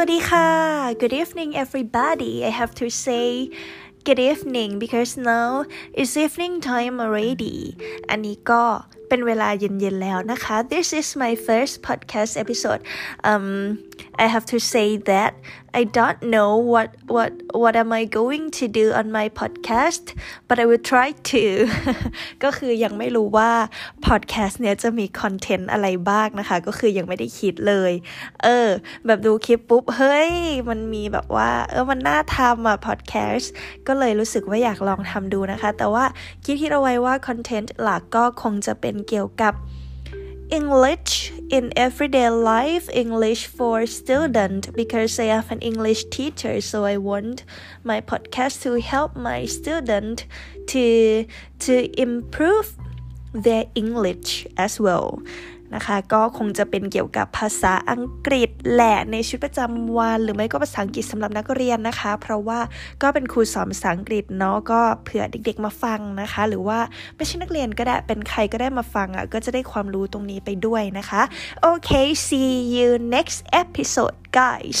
วัสดีค่ะ Good evening everybody I have to say good evening because now it's evening time already อันนี้ก็ เป็นเวลาเย็นๆแล้วนะคะ This is my first podcast episode um I have to say that I don't know what what what am I going to do on my podcast but I will try to ก็คือยังไม่รู้ว่า podcast เนี่ยจะมีคอนเทนต์อะไรบ้างนะคะ ก็คือยังไม่ได้คิดเลย เออ แบบดูคลิปปุ๊บ เฮ้ย มันมีแบบว่า เออ มันน่าทำอะ podcast ก็เลยรู้สึกว่าอยากลองทำดูนะคะ แต่ว่าคิดที่เอาไว้ว่าคอนเทนต์หลักก็คงจะเป็นเกี่ยวกับ English in everyday life, English for student because I have an English teacher, so I want my podcast to help my student to to improve their English as well. นะคะ ก็คงจะเป็นเกี่ยวกับภาษาอังกฤษแหละในชีวิตประจำวัน หรือไม่ก็ภาษาอังกฤษสำหรับนักเรียนนะคะ เพราะว่าก็เป็นครูสอนภาษาอังกฤษเนาะก็เผื่อเด็ก ๆ มาฟังนะคะ หรือว่าไม่ใช่นักเรียนก็ได้เป็นใครก็ได้มาฟังอะก็จะได้ความรู้ตรงนี้ไปด้วยนะคะโอเค see you next episode guys